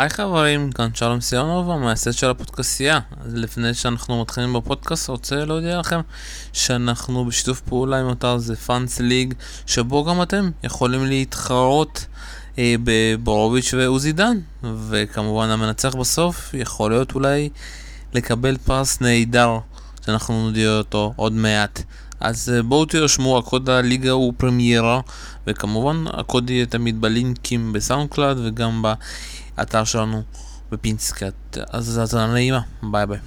היי חברים, כאן שלום סיונוב, המייסד של הפודקאסייה. אז לפני שאנחנו מתחילים בפודקאסט, רוצה להודיע לכם שאנחנו בשיתוף פעולה עם אתר זה פאנס ליג, שבו גם אתם יכולים להתחרות אה, בבורוביץ' ועוזי דן, וכמובן המנצח בסוף יכול להיות אולי לקבל פרס נהדר, שאנחנו נודיע אותו עוד מעט. אז אה, בואו תרשמו, הקוד הליגה הוא פרמיירה, וכמובן הקוד יהיה תמיד בלינקים ב SoundCloud וגם באתר שלנו ב Pinecast. אז האזנה נעימה, ביי ביי.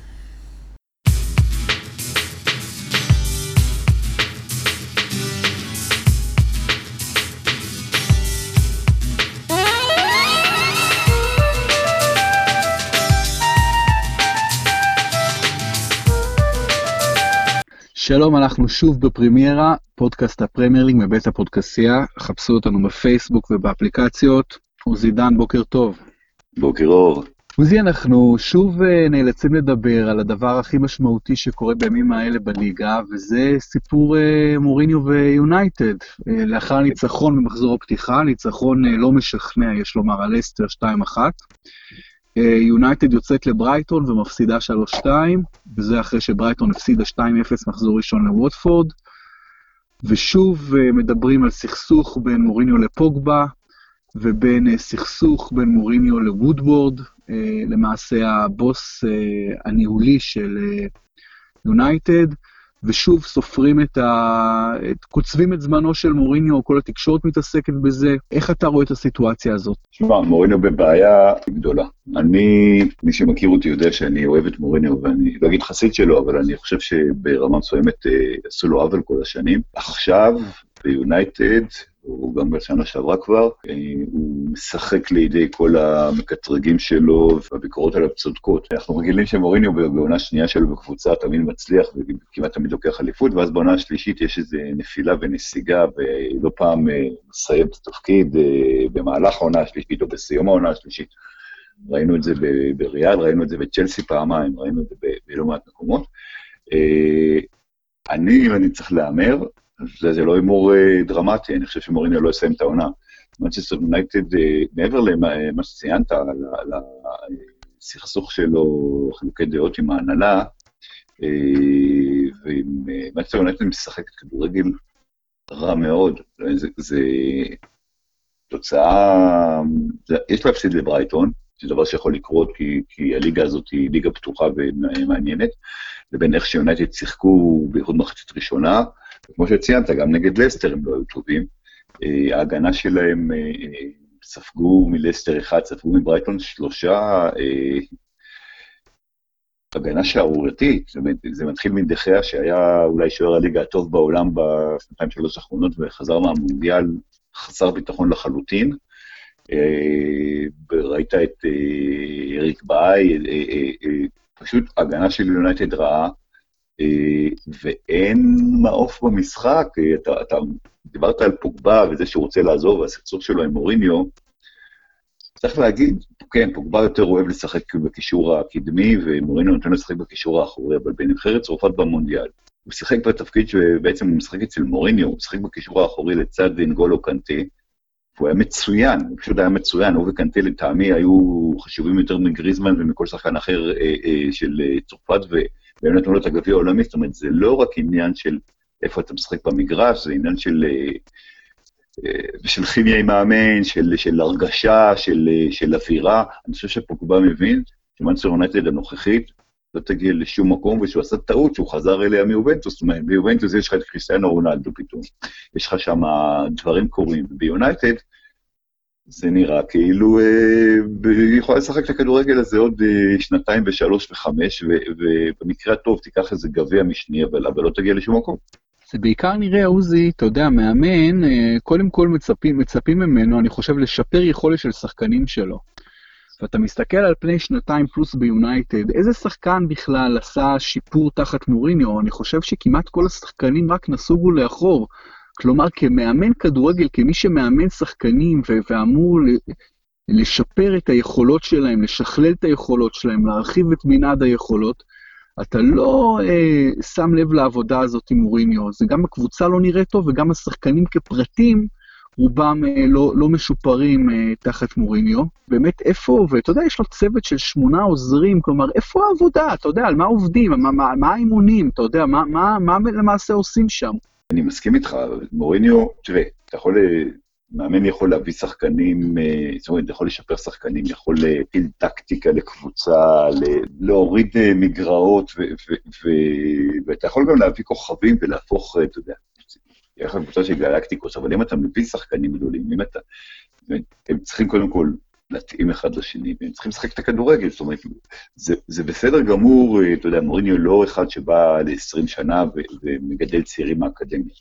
שלום, אנחנו שוב בפרימיירה, פודקאסט הפרמייר ליג מבית הפודקסייה, חפשו אותנו בפייסבוק ובאפליקציות. עוזי דן, בוקר טוב. בוקר אור. עוזי, אנחנו שוב אה, נאלצים לדבר על הדבר הכי משמעותי שקורה בימים האלה בליגה, וזה סיפור אה, מוריניו ויונייטד. אה, לאחר ניצחון במחזור הפתיחה, ניצחון לא משכנע, יש לומר, על לסטר 2-1. יונייטד יוצאת לברייטון ומפסידה 3-2, וזה אחרי שברייטון הפסידה 2-0 מחזור ראשון לווטפורד. ושוב מדברים על סכסוך בין מוריניו לפוגבה, ובין סכסוך בין מוריניו לוודוורד, למעשה הבוס הניהולי של יונייטד, ושוב סופרים את ה... קוצבים את זמנו של מוריניו, כל התקשורת מתעסקת בזה. איך אתה רואה את הסיטואציה הזאת? תשמע, מוריניו בבעיה גדולה. אני, מי שמכיר אותי יודע שאני אוהב את מוריניו, ואני לא אגיד חסיד שלו, אבל אני חושב שברמה מסוימת אה, עשו לו עוול כל השנים. עכשיו, ביונייטד, הוא גם בשנה שעברה כבר, אה, הוא משחק לידי כל המקטרגים שלו, והביקורות עליו צודקות. אנחנו רגילים שמוריניו בעונה שנייה שלו בקבוצה תמיד מצליח וכמעט תמיד לוקח אליפות, ואז בעונה השלישית יש איזו נפילה ונסיגה, ולא פעם אה, מסיים את התפקיד אה, במהלך העונה השלישית או בסיום העונה השלישית. ראינו את זה בריאל, ראינו את זה בצ'לסי פעמיים, ראינו את זה בלא מעט מקומות. אני, אם אני צריך להמר, זה, זה לא הימור אה, דרמטי, אני חושב שמוריניו לא יסיים את העונה. מנצ'סטר יונייטד, אה, מעבר למה שציינת, על הסכסוך שלו, חילוקי דעות עם ההנהלה, אה, ומנצ'סטר יונייטד משחק כדורגל רע מאוד. זה, זה תוצאה, זה, יש להפסיד לברייטון, זה דבר שיכול לקרות, כי, כי הליגה הזאת היא ליגה פתוחה ומעניינת, לבין איך שיונייטד שיחקו בייחוד מחצית ראשונה, כמו שציינת, גם נגד לסטר הם לא היו טובים. אה, ההגנה שלהם, אה, ספגו מלסטר אחד, ספגו מברייטון שלושה, אה, הגנה שערורייתית, זה מתחיל מדחיה שהיה אולי שוער הליגה הטוב בעולם בשנתיים שלוש האחרונות וחזר מהמונדיאל חסר ביטחון לחלוטין. ראית את אריק באי, פשוט הגנה של יונייטד רעה, אה, ואין מעוף במשחק, אה, אתה, אתה דיברת על פוגבה וזה שהוא רוצה לעזוב, והסכסוך שלו עם מוריניו, צריך להגיד, כן, פוגבה יותר אוהב לשחק בקישור הקדמי, ומוריניו נותן לשחק בקישור האחורי, אבל בנבחרת צרפת במונדיאל. הוא שיחק בתפקיד שבעצם הוא משחק אצל מוריניו, הוא שיחק בקישור האחורי לצד אינגולו קנטה, והוא היה מצוין, הוא פשוט היה מצוין, הוא וקנטה לטעמי היו חשובים יותר מגריזמן ומכל שחקן אחר אה, אה, של אה, צרפת. והם נתנו לו את הגביע העולמי, זאת אומרת, זה לא רק עניין של איפה אתה משחק במגרש, זה עניין של, אה, אה, של כימיה עם מאמן, של, של הרגשה, של, אה, של אווירה. אני חושב שפוגבה מבין שמנצ'ר יונייטד הנוכחית לא תגיע לשום מקום, ושהוא עשה טעות שהוא חזר אליה מיובנטוס, זאת אומרת, ביובנטוס יש לך את קריסטיאנו רונלדו פתאום, יש לך שם דברים קורים, ביונייטד זה נראה כאילו אה, היא יכולה לשחק את הכדורגל הזה עוד אה, שנתיים ושלוש וחמש, ובמקרה הטוב תיקח איזה גביע משני, אבל, אבל לא תגיע לשום מקום. זה בעיקר נראה, עוזי, אתה יודע, מאמן, אה, קודם כל מצפים, מצפים ממנו, אני חושב, לשפר יכולת של שחקנים שלו. ואתה מסתכל על פני שנתיים פלוס ביונייטד, איזה שחקן בכלל עשה שיפור תחת מוריניו? אני חושב שכמעט כל השחקנים רק נסוגו לאחור. כלומר, כמאמן כדורגל, כמי שמאמן שחקנים ואמור לשפר את היכולות שלהם, לשכלל את היכולות שלהם, להרחיב את מנעד היכולות, אתה לא אה, שם לב לעבודה הזאת עם מוריניו. זה גם הקבוצה לא נראית טוב וגם השחקנים כפרטים רובם אה, לא, לא משופרים אה, תחת מוריניו. באמת, איפה, ואתה יודע, יש לו צוות של שמונה עוזרים, כלומר, איפה העבודה? אתה יודע, על מה עובדים? מה, מה, מה האימונים? אתה יודע, מה, מה, מה למעשה עושים שם? אני מסכים איתך, מוריניו, תראה, אתה יכול מאמן יכול להביא שחקנים, אה, זאת אומרת, יכול לשפר שחקנים, יכול להפיל טקטיקה לקבוצה, להוריד אה, מגרעות, ואתה יכול גם להביא כוכבים ולהפוך, אה, אתה יודע, יהיה לך קבוצה של גלקטיקוס, אבל אם אתה מביא שחקנים גדולים, אם אתה... הם צריכים קודם כל להתאים אחד לשני, והם צריכים לשחק את הכדורגל, זאת אומרת, זה, זה בסדר גמור, אתה יודע, מוריניו לא אחד שבא ל-20 שנה ומגדל צעירים מהאקדמיה.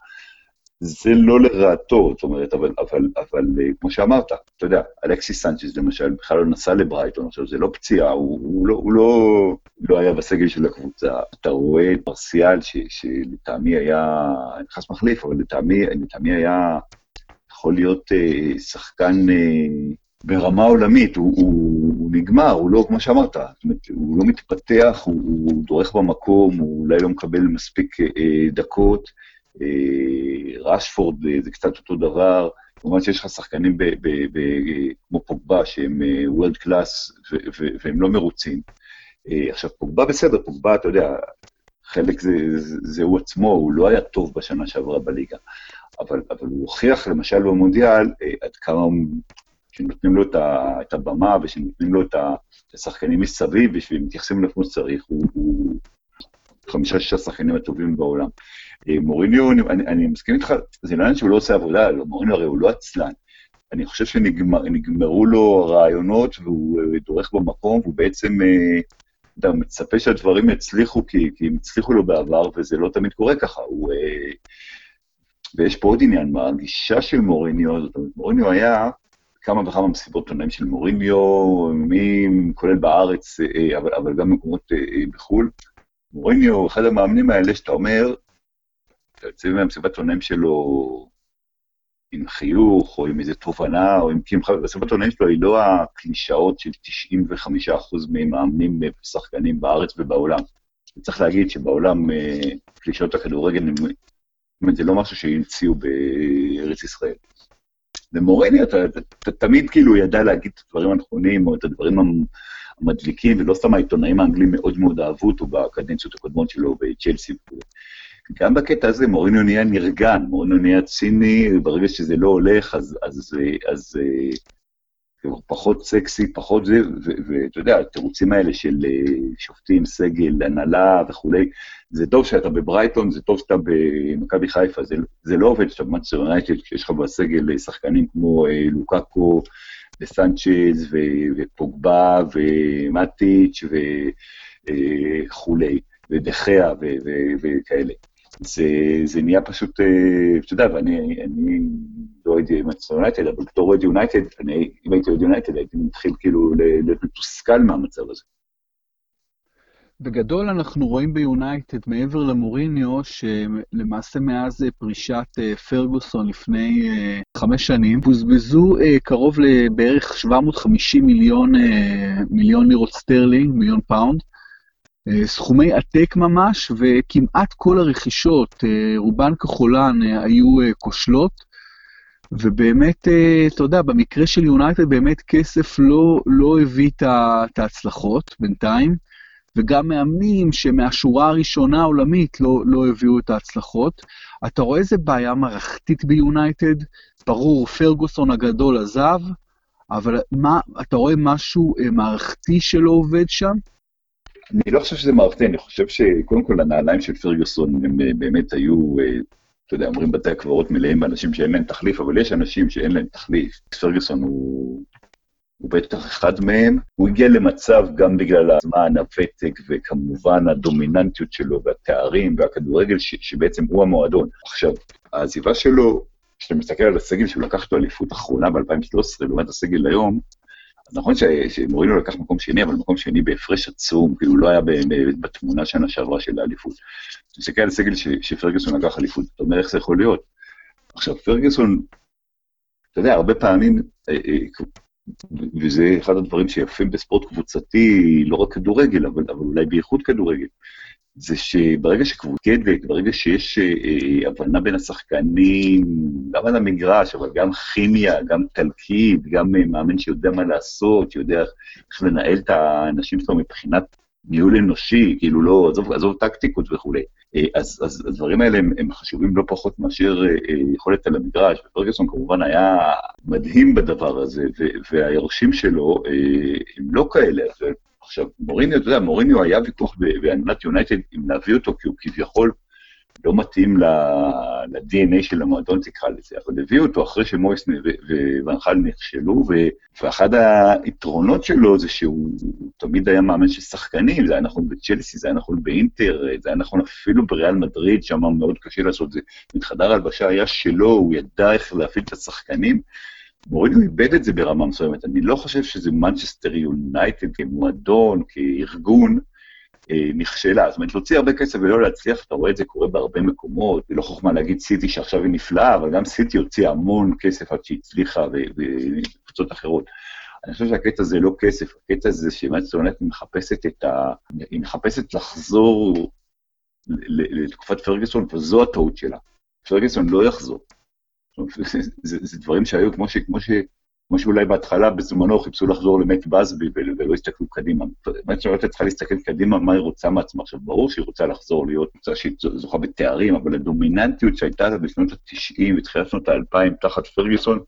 זה לא לרעתו, זאת אומרת, אבל, אבל, אבל אה, כמו שאמרת, אתה יודע, אלכסיס סנצ'ס למשל בכלל לא נסע לברייטון, עכשיו זה לא פציעה, הוא, הוא, לא, הוא לא, לא היה בסגל של הקבוצה. אתה רואה את מרסיאל, שלטעמי היה, אני נכנס מחליף, אבל לטעמי, לטעמי היה יכול להיות אה, שחקן אה, ברמה עולמית, הוא, הוא, הוא נגמר, הוא לא, כמו שאמרת, אומרת, הוא לא מתפתח, הוא, הוא דורך במקום, הוא אולי לא מקבל מספיק אה, דקות. אה, רשפורד אה, זה קצת אותו דבר, כמובן שיש לך שחקנים כמו פוגבה שהם וולד אה, קלאס והם לא מרוצים. עכשיו, פוגבה בסדר, פוגבה, אתה יודע, חלק זה, זה, זה הוא עצמו, הוא לא היה טוב בשנה שעברה בליגה, אבל, אבל הוא הוכיח למשל במונדיאל עד כמה כשנותנים לו את, ה, את הבמה ושנותנים לו את השחקנים מסביב ושמתייחסים אליו כמו שצריך, הוא, הוא חמישה-שישה שחקנים הטובים בעולם. אה, מוריניו, אני, אני מסכים איתך, זה עניין שהוא לא עושה עבודה, לא, מוריניו הרי הוא לא עצלן. אני חושב שנגמרו לו הרעיונות והוא אה, דורך במקום, והוא בעצם, אה, אתה מצפה שהדברים יצליחו, כי, כי הם הצליחו לו בעבר, וזה לא תמיד קורה ככה. הוא, ויש פה עוד עניין, מה הגישה של מוריניו, זאת אומרת, מוריניו היה כמה וכמה מסיבות עונאים של מוריניו, מי, כולל בארץ, אבל, אבל גם במקומות בחו"ל. מוריניו הוא אחד המאמנים האלה שאתה אומר, אתה יוצא מהמסיבת עונאים שלו עם חיוך, או עם איזו תובנה, או עם קמחה, מסיבת עונאים שלו היא לא הקלישאות של 95% ממאמנים ושחקנים בארץ ובעולם. צריך להגיד שבעולם אה, קלישאות הכדורגל, זה לא משהו שהמציאו בארץ ישראל. ומורני, אתה, תמיד כאילו ידע להגיד את הדברים הנכונים, או את הדברים המדליקים, ולא סתם העיתונאים האנגלים מאוד מאוד אהבו אותו בקדנציות הקודמות שלו בצ'לסי. גם בקטע הזה מוריניו נהיה נרגן, מוריניו נהיה ציני, ברגע שזה לא הולך, אז, אז, אז, אז פחות סקסי, פחות זה, ואתה יודע, התירוצים האלה של אה, שופטים, סגל, הנהלה וכולי, זה טוב שאתה בברייטון, זה טוב שאתה במכבי חיפה, זה, זה לא עובד שאתה במנצ'סטר יונייטד, כשיש לך בסגל אה, שחקנים כמו אה, לוקאקו, וסנצ'ז, ופוגבה, ומטיץ' וכולי, ודה חאה וכאלה. זה, זה נהיה פשוט, אה, אתה יודע, ואני אני לא הייתי מצטער יונייטד, אבל בתור אוהד יונייטד, אם הייתי אוהד יונייטד, הייתי מתחיל כאילו להיות מתוסכל מהמצב הזה. בגדול אנחנו רואים ביונייטד, מעבר למוריניו, שלמעשה מאז פרישת אה, פרגוסון לפני אה, חמש שנים, בוזבזו קרוב לבערך 750 מיליון, מיליון לירות סטרלינג, מיליון פאונד, אה, סכומי עתק ממש, וכמעט כל הרכישות, אה, רובן ככולן, אה, היו כושלות. ובאמת, אתה יודע, במקרה של יונייטד באמת כסף לא, לא הביא את ההצלחות בינתיים, וגם מאמנים שמהשורה הראשונה העולמית לא, לא הביאו את ההצלחות. אתה רואה איזה בעיה מערכתית ביונייטד? ברור, פרגוסון הגדול עזב, אבל מה, אתה רואה משהו מערכתי שלא עובד שם? אני לא חושב שזה מערכתי, אני חושב שקודם כל הנעליים של פרגוסון הם אה, באמת היו, אה, אתה יודע, אומרים בתי הקברות מלאים באנשים שאין להם תחליף, אבל יש אנשים שאין להם תחליף. פרגוסון הוא, הוא בטח אחד מהם. הוא הגיע למצב גם בגלל הזמן, הוותק, וכמובן הדומיננטיות שלו, והתארים, והכדורגל, ש, שבעצם הוא המועדון. עכשיו, העזיבה שלו, כשאתה מסתכל על הסגל שהוא לקח את האליפות האחרונה ב-2013, לעומת הסגל היום, נכון שמורינו לקח מקום שני, אבל מקום שני בהפרש עצום, כאילו לא היה בתמונה שנה שעברה של האליפות. אתה מסתכל על הסגל שפרגוסון לקח אליפות, אתה אומר איך זה יכול להיות. עכשיו, פרגוסון, אתה יודע, הרבה פעמים, אה, אה, וזה אחד הדברים שיפים בספורט קבוצתי, לא רק כדורגל, אבל, אבל אולי בייחוד כדורגל. זה שברגע שקבוצת, ברגע שיש אה, אה, הבנה בין השחקנים, גם על המגרש, אבל גם כימיה, גם תלכיד, גם אה, מאמן שיודע מה לעשות, שיודע איך לנהל את האנשים שלו מבחינת ניהול אנושי, כאילו לא, עזוב, עזוב טקטיקות וכולי. אה, אז, אז הדברים האלה הם, הם חשובים לא פחות מאשר אה, יכולת על המגרש, ופרגוסון כמובן היה מדהים בדבר הזה, והיורשים שלו הם לא כאלה. עכשיו, מוריניו, אתה יודע, מוריניו היה ויכוח בהנהלת יונייטד אם להביא אותו, כי הוא כביכול לא מתאים ל-DNA של המועדון, תקרא לזה, אבל הביאו אותו אחרי שמויס ונחל נכשלו, ואחד היתרונות שלו זה שהוא תמיד היה מאמן של שחקנים, זה היה נכון בצ'לסי, זה היה נכון באינטר, זה היה נכון אפילו בריאל מדריד, שם מאוד קשה לעשות את זה. חדר ההלבשה היה שלו, הוא ידע איך להפעיל את השחקנים. מוריניו איבד את זה ברמה מסוימת. אני לא חושב שזה מנצ'סטר יונייטד כמועדון, כארגון, נכשלה. זאת אומרת, להוציא הרבה כסף ולא להצליח, אתה רואה את זה קורה בהרבה מקומות. זה לא חוכמה להגיד סיטי שעכשיו היא נפלאה, אבל גם סיטי הוציאה המון כסף עד שהיא הצליחה וקבוצות אחרות. אני חושב שהקטע הזה לא כסף, הקטע הזה שמנצ'סטר יונייטד מחפשת את ה... היא מחפשת לחזור לתקופת פרגוסון, וזו הטעות שלה. פרגוסון לא יחזור. זה, זה, זה דברים שהיו כמו, ש, כמו, ש, כמו שאולי בהתחלה, בזמנו, חיפשו לחזור למט בסבי ולא הסתכלו קדימה. באמת שהיועצת צריכה להסתכל קדימה, מה היא רוצה מעצמה. עכשיו, ברור שהיא רוצה לחזור להיות קבוצה שהיא זוכה בתארים, אבל הדומיננטיות שהייתה לה בשנות ה-90 ותחילת שנות ה-2000 תחת פרגוסון,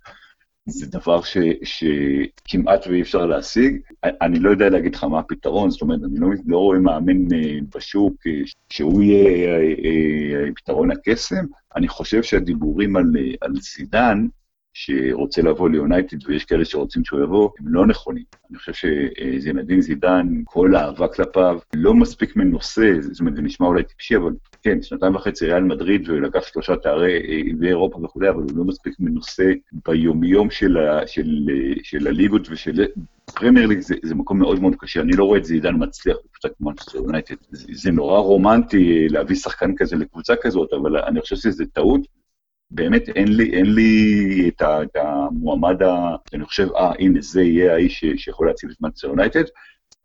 זה דבר ש, שכמעט ואי אפשר להשיג. אני לא יודע להגיד לך מה הפתרון, זאת אומרת, אני לא, לא רואה מאמן אה, בשוק אה, שהוא יהיה אה, פתרון הקסם. אני חושב שהדיבורים על, על זידן, שרוצה לבוא ליונייטד ויש כאלה שרוצים שהוא יבוא, הם לא נכונים. אני חושב שזינדין זידן, כל האהבה כלפיו, לא מספיק מנוסה, זאת אומרת, זה נשמע אולי טיפשי, אבל כן, שנתיים וחצי ריאל מדריד, ולקח שלושה תוארי גביעי אירופה וכולי, אבל הוא לא מספיק מנוסה ביומיום של, ה, של, של הליגות ושל... פרמייר ליג זה, זה מקום מאוד מאוד קשה, אני לא רואה את זידן מצליח בקבוצה כמו מנצ'סטר יונייטד. זה, נורא רומנטי להביא שחקן כזה לקבוצה כזאת, אבל אני חושב שזה טעות. באמת אין לי, אין לי את, ה, את המועמד, ה, אני חושב, אה, הנה, זה יהיה האיש שיכול להציל את מנצ'סטר יונייטד,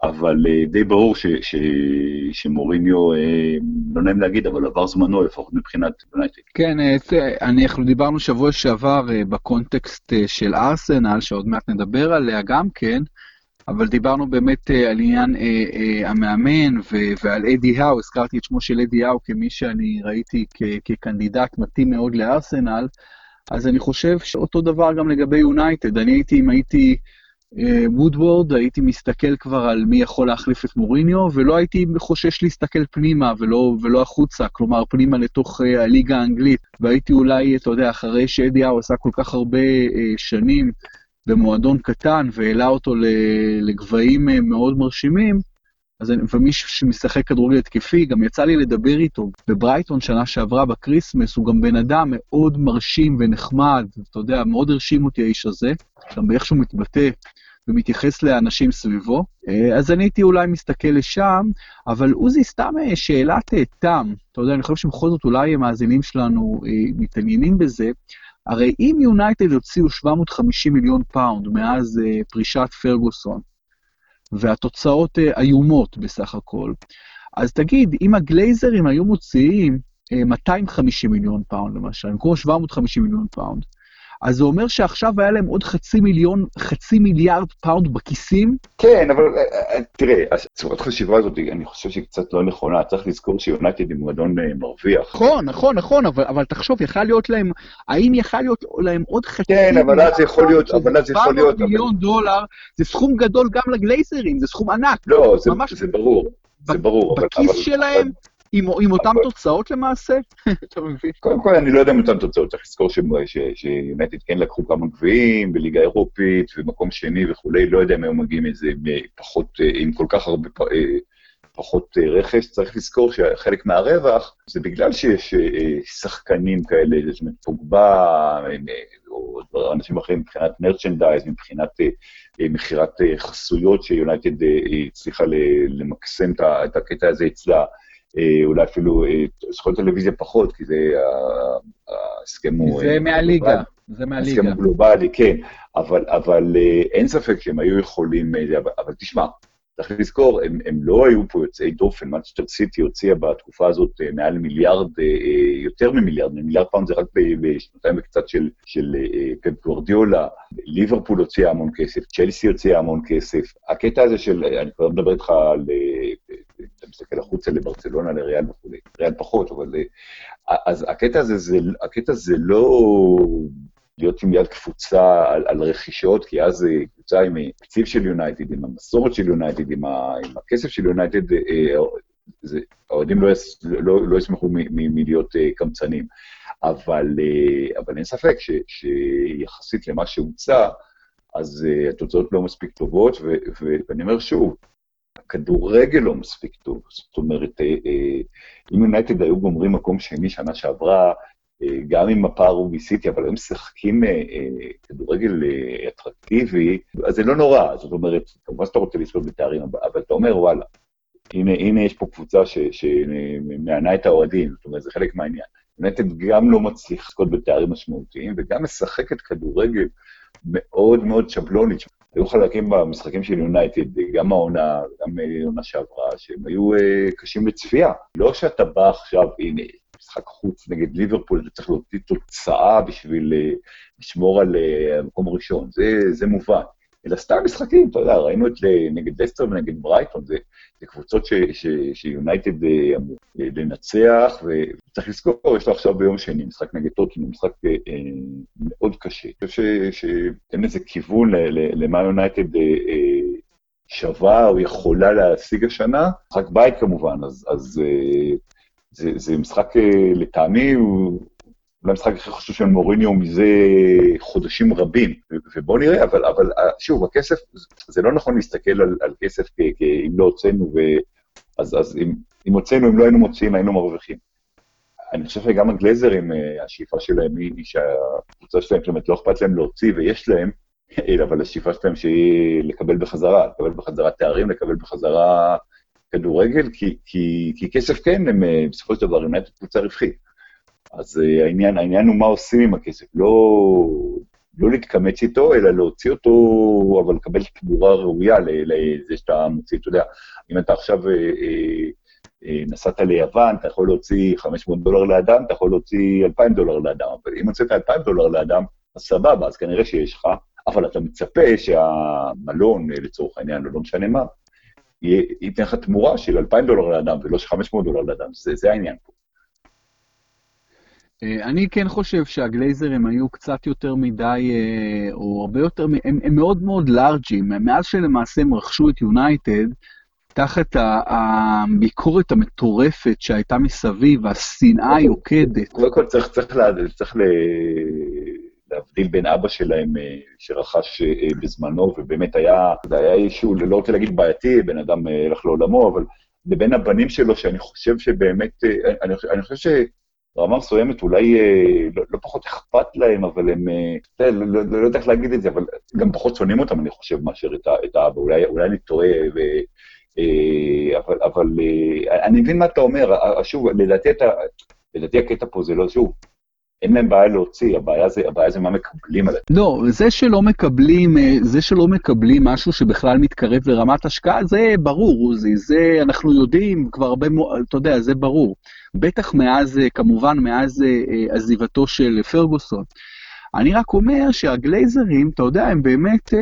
אבל אה, די ברור ש, ש, שמוריניו, אה, לא נעים להגיד, אבל עבר זמנו לפחות מבחינת יונייטד. כן, אה, אנחנו דיברנו שבוע שעבר בקונטקסט של ארסנל, שעוד מעט נדבר עליה גם כן, אבל דיברנו באמת אה, על עניין אה, אה, המאמן ו- ועל אדי האו, הזכרתי את שמו של אדי האו כמי שאני ראיתי כ- כקנדידט מתאים מאוד לארסנל, אז אני חושב שאותו דבר גם לגבי יונייטד. אני הייתי, אם הייתי וודוורד, הייתי מסתכל כבר על מי יכול להחליף את מוריניו, ולא הייתי חושש להסתכל פנימה ולא, ולא החוצה, כלומר פנימה לתוך אה, הליגה האנגלית, והייתי אולי, אתה יודע, אחרי שאדי האו עשה כל כך הרבה אה, שנים, במועדון קטן והעלה אותו לגבהים אה, מאוד מרשימים, אז אני, ומי שמשחק כדורגל התקפי, גם יצא לי לדבר איתו בברייטון שנה שעברה ב Christmas, הוא גם בן אדם מאוד מרשים ונחמד, אתה יודע, מאוד הרשים אותי האיש הזה, גם באיך שהוא מתבטא ומתייחס לאנשים סביבו. אה, אז אני הייתי אולי מסתכל לשם, אבל עוזי, סתם אה, שאלת תם, אתה יודע, אני חושב שבכל זאת אולי המאזינים שלנו מתעניינים בזה, הרי אם יונייטד הוציאו 750 מיליון פאונד מאז אה, פרישת פרגוסון, והתוצאות אה, איומות בסך הכל, אז תגיד, אם הגלייזרים היו מוציאים אה, אה, 250 מיליון פאונד למשל, במקום 750 מיליון פאונד, אז זה אומר שעכשיו היה להם עוד חצי מיליון, חצי מיליארד פאונד בכיסים? כן, אבל אה, אה, תראה, הצורת חשיבה הזאת, אני חושב שהיא קצת לא נכונה, צריך לזכור שיונייטד היא מועדון אה, מרוויח. נכון, נכון, נכון, אבל, אבל תחשוב, יכל להיות להם, האם יכל להיות להם עוד חצי כן, אבל אז יכול להיות, אבל אז יכול להיות... 700 מיליון דולר, זה סכום גדול גם לגלייזרים, זה סכום ענק. לא, זה, זה ברור, זה ברור. בכיס אבל, שלהם... עם, אותן תוצאות למעשה? אתה מבין? קודם כל, אני לא יודע אם אותן תוצאות, צריך לזכור שיונטד כן לקחו כמה גביעים בליגה האירופית ומקום שני וכולי, לא יודע אם הם מגיעים איזה פחות, אה, עם כל כך הרבה אה, פחות אה, רכש, צריך לזכור שחלק מהרווח זה בגלל שיש שחקנים כאלה, זאת אומרת, פוגבה, או אנשים אחרים מבחינת מרצ'נדייז, מבחינת מכירת חסויות שיונייטד הצליחה למקסם את הקטע הזה אצלה. אה, אולי אפילו אה, זכויות טלוויזיה פחות, כי זה ההסכם הוא... זה מהליגה, זה מהליגה. ההסכם הוא גלובלי, כן, אבל, אבל אין ספק שהם היו יכולים, אבל, אבל תשמע, צריך לזכור, הם, הם לא היו פה יוצאי דופן, מנצ'סטר סיטי הוציאה בתקופה הזאת אה, מעל מיליארד, אה, אה, יותר ממיליארד, מיליארד פעם זה רק בשנתיים וקצת של, של פפ גורדיולה, ליברפול הוציאה המון כסף, צ'לסי הוציאה המון כסף. הקטע הזה של, אני כבר מדבר איתך על, אתה מסתכל החוצה לברצלונה, לריאל וכולי, ריאל פחות, אבל... אז הקטע הזה, זה, הקטע הזה לא להיות עם יד קפוצה על, על רכישות, כי אז קבוצה עם תקציב של יונייטד, עם המסורת של יונייטד, עם, עם הכסף של יונייטד, אה, האוהדים לא, יס, לא, לא ישמחו מלהיות אה, קמצנים. אבל, אה, אבל אין ספק ש, שיחסית למה שהוצע, אז התוצאות לא מספיק טובות, ו, ואני אומר שוב, הכדורגל לא מספיק טוב. זאת אומרת, אם יונייטד היו גומרים מקום שני שנה שעברה, גם אם הפער הוא מסיטי, אבל הם משחקים אה, אה, כדורגל אה, אטרקטיבי, אז זה לא נורא, זאת אומרת, כמובן שאתה רוצה לזכות בתארים, אבל אתה אומר, וואלה, הנה, הנה יש פה קבוצה שמענה את האוהדים, זאת אומרת, זה חלק מהעניין. יונטד גם לא מצליח לזכות בתארים משמעותיים, וגם משחקת כדורגל מאוד מאוד שבלונית. היו חלקים במשחקים של יונייטד, גם העונה, גם העונה שעברה, שהם היו קשים לצפייה. לא שאתה בא עכשיו, הנה, משחק חוץ נגד ליברפול, אתה צריך להוציא תוצאה בשביל אה, לשמור על המקום הראשון, זה, זה מובן. אלא סתם משחקים, אתה יודע, ראינו את נגד לסטר ונגד ברייטון, זה, זה קבוצות שיונייטד אה, אמור לנצח, וצריך לזכור, יש לו עכשיו ביום שני משחק נגד טוטנאם, משחק אה, מאוד קשה. אני חושב שאין איזה כיוון למה יונייטד uh, uh, שווה או יכולה להשיג השנה, משחק בית כמובן, אז, אז uh, זה, זה משחק, אה, לטעמי, הוא אולי המשחק הכי חשוב של מוריניו מזה חודשים רבים, ובואו נראה, אבל, אבל אה, שוב, הכסף, זה לא נכון להסתכל על, על כסף אם לא הוצאנו, אז, אז אם, אם הוצאנו, אם לא היינו מוציאים, היינו מרוויחים. אני חושב שגם הגלזרים, אה, השאיפה שלהם היא שהקבוצה שלהם, זאת אומרת, לא אכפת להם להוציא, ויש להם, אבל השאיפה שלהם שהיא לקבל בחזרה, לקבל בחזרה תארים, לקבל בחזרה כדורגל, כי, כי, כי כסף כן, הם אה, בסופו של דבר, הם נהיית קבוצה רווחית. אז uh, העניין, העניין הוא מה עושים עם הכסף, לא, לא להתקמץ איתו, אלא להוציא אותו, אבל לקבל תמורה ראויה לזה שאתה מוציא, אתה יודע, אם אתה עכשיו uh, נסעת ליוון, אתה יכול להוציא 500 דולר לאדם, אתה יכול להוציא 2,000 דולר לאדם, אבל אם הוצאת 2,000 דולר לאדם, אז סבבה, אז כנראה שיש לך, אבל אתה מצפה שהמלון, לצורך העניין, לא משנה מה, ייתן לך תמורה של 2,000 דולר לאדם ולא של 500 דולר לאדם, זה, זה העניין פה. אה, אני כן חושב שהגלייזרים היו קצת יותר מדי, אה, או הרבה יותר, הם, הם מאוד מאוד לארג'ים. מאז שלמעשה הם רכשו את יונייטד, תחת הביקורת המטורפת שהייתה מסביב, השנאה היוקדת. קודם כל צריך, צריך, צריך, צריך להבדיל בין אבא שלהם אה, שרכש אה, בזמנו, ובאמת היה, זה היה אישו, לא רוצה להגיד בעייתי, בן אדם אה, הלך לעולמו, אבל לבין הבנים שלו, שאני חושב שבאמת, אני, אני חושב שרמה מסוימת אולי לא, לא פחות אכפת להם, אבל הם, לא, לא, לא יודע איך להגיד את זה, אבל גם פחות שונאים אותם, אני חושב, מאשר את, את האבא, אולי, אולי אני טועה, ו... אבל, אבל אני מבין מה אתה אומר, שוב, לדעתי, לדעתי הקטע פה זה לא, שוב, אין להם בעיה להוציא, הבעיה זה, הבעיה זה מה מקבלים עליהם. לא, זה שלא מקבלים, אה, זה שלא מקבלים משהו שבכלל מתקרב לרמת השקעה, זה ברור, עוזי, זה אנחנו יודעים כבר הרבה, אתה יודע, זה ברור. בטח מאז, אה, כמובן, מאז אה, עזיבתו של פרגוסון. אני רק אומר שהגלייזרים, אתה יודע, הם באמת...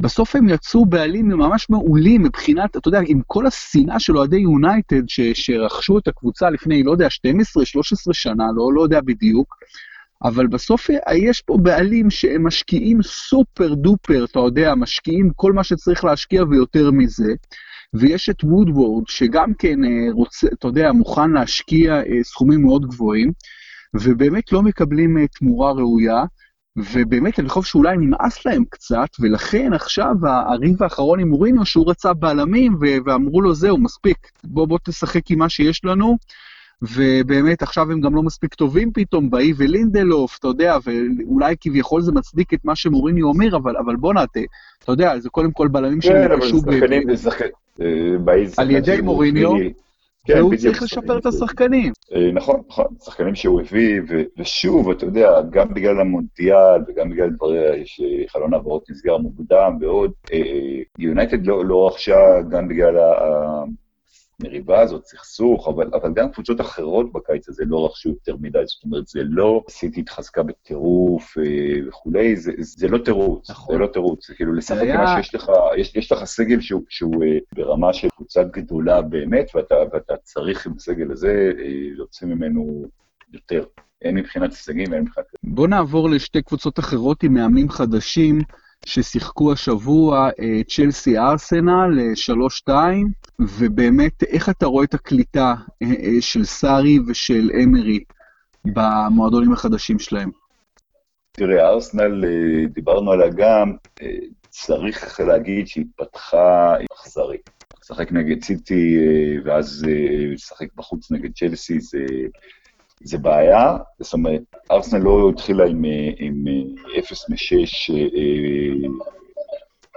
בסוף הם יצאו בעלים ממש מעולים מבחינת, אתה יודע, עם כל השנאה של אוהדי יונייטד שרכשו את הקבוצה לפני, לא יודע, 12-13 שנה, לא, לא יודע בדיוק, אבל בסוף יש פה בעלים שהם משקיעים סופר דופר, אתה יודע, משקיעים כל מה שצריך להשקיע ויותר מזה. ויש את וודוורד, שגם כן אה, רוצה, אתה יודע, מוכן להשקיע אה, סכומים מאוד גבוהים, ובאמת לא מקבלים אה, תמורה ראויה. ובאמת אני חושב שאולי נמאס להם קצת, ולכן עכשיו הריב האחרון עם מוריניו, שהוא רצה בלמים, ואמרו לו זהו, מספיק, בוא בוא תשחק עם מה שיש לנו, ובאמת עכשיו הם גם לא מספיק טובים פתאום, באי ולינדלוף, אתה יודע, ואולי כביכול זה מצדיק את מה שמוריניו אומר, אבל, אבל בוא נעטה, אתה יודע, זה קודם כל בלמים כן, שנרכשו... כן, אבל זה שחקנים, זה שחקנים, על ידי מוריניו. כן, והוא צריך לשפר את השחקנים. אה, נכון, נכון, שחקנים שהוא הביא, ו- ושוב, אתה יודע, גם בגלל המונדיאל וגם בגלל דבריה, שחלון העברות נסגר מוקדם ועוד, אה, יונייטד לא, לא רכשה גם בגלל ה- המריבה הזאת, סכסוך, אבל, אבל גם קבוצות אחרות בקיץ הזה לא רכשו יותר מדי, זאת אומרת, זה לא סיטי התחזקה בטירוף אה, וכולי, זה, זה לא תירוץ, נכון. זה לא תירוץ, זה כאילו לשחק היה- עם מה שיש לך, יש, יש לך סגל שהוא, שהוא אה, ברמה של קבוצה גדולה באמת, ואתה, ואתה צריך עם הסגל הזה אה, להוציא ממנו יותר. הן מבחינת הישגים והן מבחינת... בוא נעבור לשתי קבוצות אחרות עם מאמנים חדשים ששיחקו השבוע, אה, צ'לסי ארסנל, אה, 3-2, ובאמת, איך אתה רואה את הקליטה אה, אה, של סארי ושל אמרי במועדונים החדשים שלהם? תראה, ארסנל, אה, דיברנו עליה גם, אה, צריך להגיד שהיא התפתחה אכזרית. לשחק נגד סיטי אה, ואז אה, לשחק בחוץ נגד צ'לסי זה, זה בעיה. זאת אומרת, ארסנל לא התחילה עם, אה, עם אה, 0 מ-6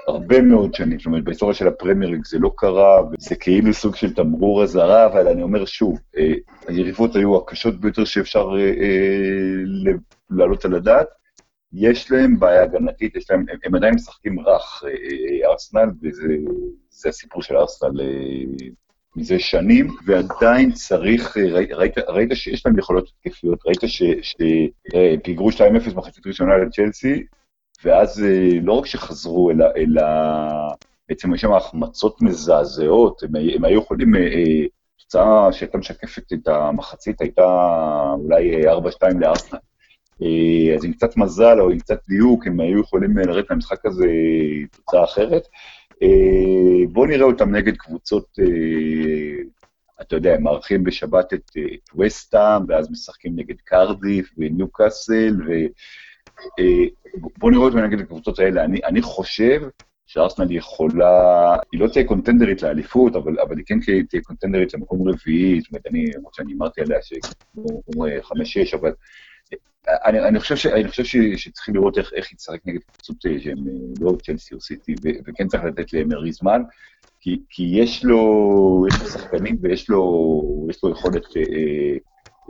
הרבה מאוד שנים, זאת אומרת, בהיסטוריה של הפרמייר ליג זה לא קרה, וזה כאילו סוג של תמרור אזהרה, אבל אני אומר שוב, אה, היריבות היו הקשות ביותר שאפשר אה, אה, להעלות על הדעת. יש להם בעיה הגנתית, יש להם, הם, הם עדיין משחקים רך, אה, אה, ארסנל, וזה זה הסיפור של ארסנל אה, מזה שנים, ועדיין צריך, אה, ראית, ראית, שיש להם יכולות התקפיות, ראית שפיגרו 2-0 במחצית ראשונה לצ'לסי, ואז אה, לא רק שחזרו, אלא, אלא בעצם יש שם החמצות מזעזעות, הם, הם היו יכולים, אה, אה, תוצאה שהייתה משקפת את המחצית הייתה אולי אה, 4-2 לארסנל. אה, אז עם קצת מזל או עם קצת דיוק, הם היו יכולים אה, לרדת מהמשחק הזה תוצאה אחרת. אה, בואו נראה אותם נגד קבוצות, אה, אתה יודע, הם מארחים בשבת אה, את וסטאם, ואז משחקים נגד קרדיף וניוקאסל, ו... בואו נראה אותם נגד הקבוצות האלה. אני, אני חושב שארסנל יכולה, היא לא תהיה קונטנדרית לאליפות, אבל, אבל היא כן תהיה קונטנדרית למקום רביעי, זאת אומרת, אני, למרות שאני אמרתי עליה שהוא חמש-שש, אבל אני, אני חושב, ש, אני חושב ש, שצריכים לראות איך, איך תשחק נגד קבוצות אה, שהן אה, לא צ'לסי או סיטי, וכן צריך לתת לאמרי זמן, כי, כי יש לו, יש לו שחקנים ויש לו, לו יכולת אה,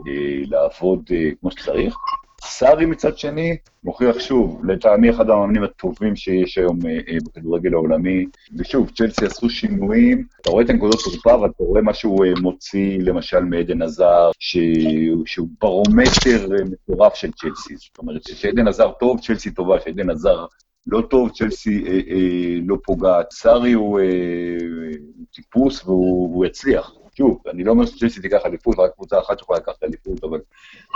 אה, לעבוד אה, כמו שצריך. סארי מצד שני, מוכיח שוב, לטעמי אחד המאמנים הטובים שיש היום אה, אה, בכדורגל העולמי. ושוב, צ'לסי עשו שינויים, אתה רואה את הנקודות תורפה, ואתה רואה מה שהוא אה, מוציא, למשל, מעדן עזר, שהוא, שהוא ברומטר מטורף של צ'לסי. זאת אומרת, כשעדן עזר טוב, צ'לסי טובה, כשעדן עזר לא טוב, צ'לסי אה, אה, לא פוגעת. סארי הוא אה, טיפוס והוא, והוא יצליח. שוב, אני לא אומר שצ'לסי תיקח אליפות, רק קבוצה אחת יכולה לקחת אליפות, אבל,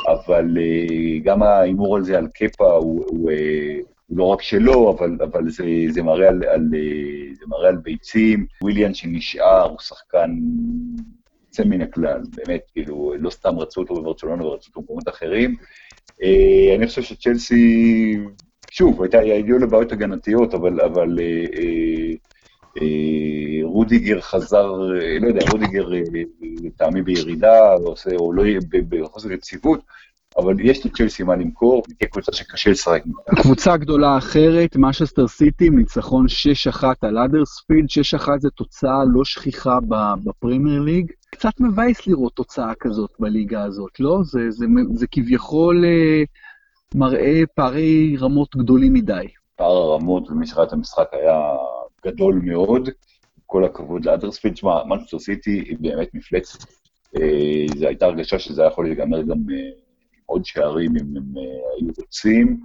אבל אה, גם ההימור על זה, על קפה, הוא, הוא, אה, הוא לא רק שלו, אבל, אבל זה, זה, מראה על, על, אה, זה מראה על ביצים. וויליאן שנשאר, הוא שחקן יוצא מן הכלל, באמת, כאילו, לא סתם רצו אותו בברצלונה ורצו אותו במקומות אחרים. אני חושב שצ'לסי, שוב, הייתה, הגיעו לבעיות הגנתיות, אבל, אבל רודיגר חזר, אה, לא יודע, רודיגר אה, לטעמי בירידה, או, עושה, או לא יהיה בחוסר יציבות, אבל יש לצ'לסי מה למכור, תהיה קבוצה שקשה לשחק. קבוצה גדולה אחרת, משסטר סיטי, ניצחון 6-1 על אדרספילד, 6-1 זה תוצאה לא שכיחה בפרמייר ליג. קצת מבאס לראות תוצאה כזאת בליגה הזאת, לא? זה, זה, זה כביכול אה, מראה פערי רמות גדולים מדי. פער הרמות שראה את המשחק היה גדול מאוד, כל הכבוד לאדרספילד. שמע, מנצ'סטר סיטי היא באמת מפלצת. אה, זו הייתה הרגשה שזה יכול להיגמר גם אה, עם עוד שערים אם הם אה, היו רוצים.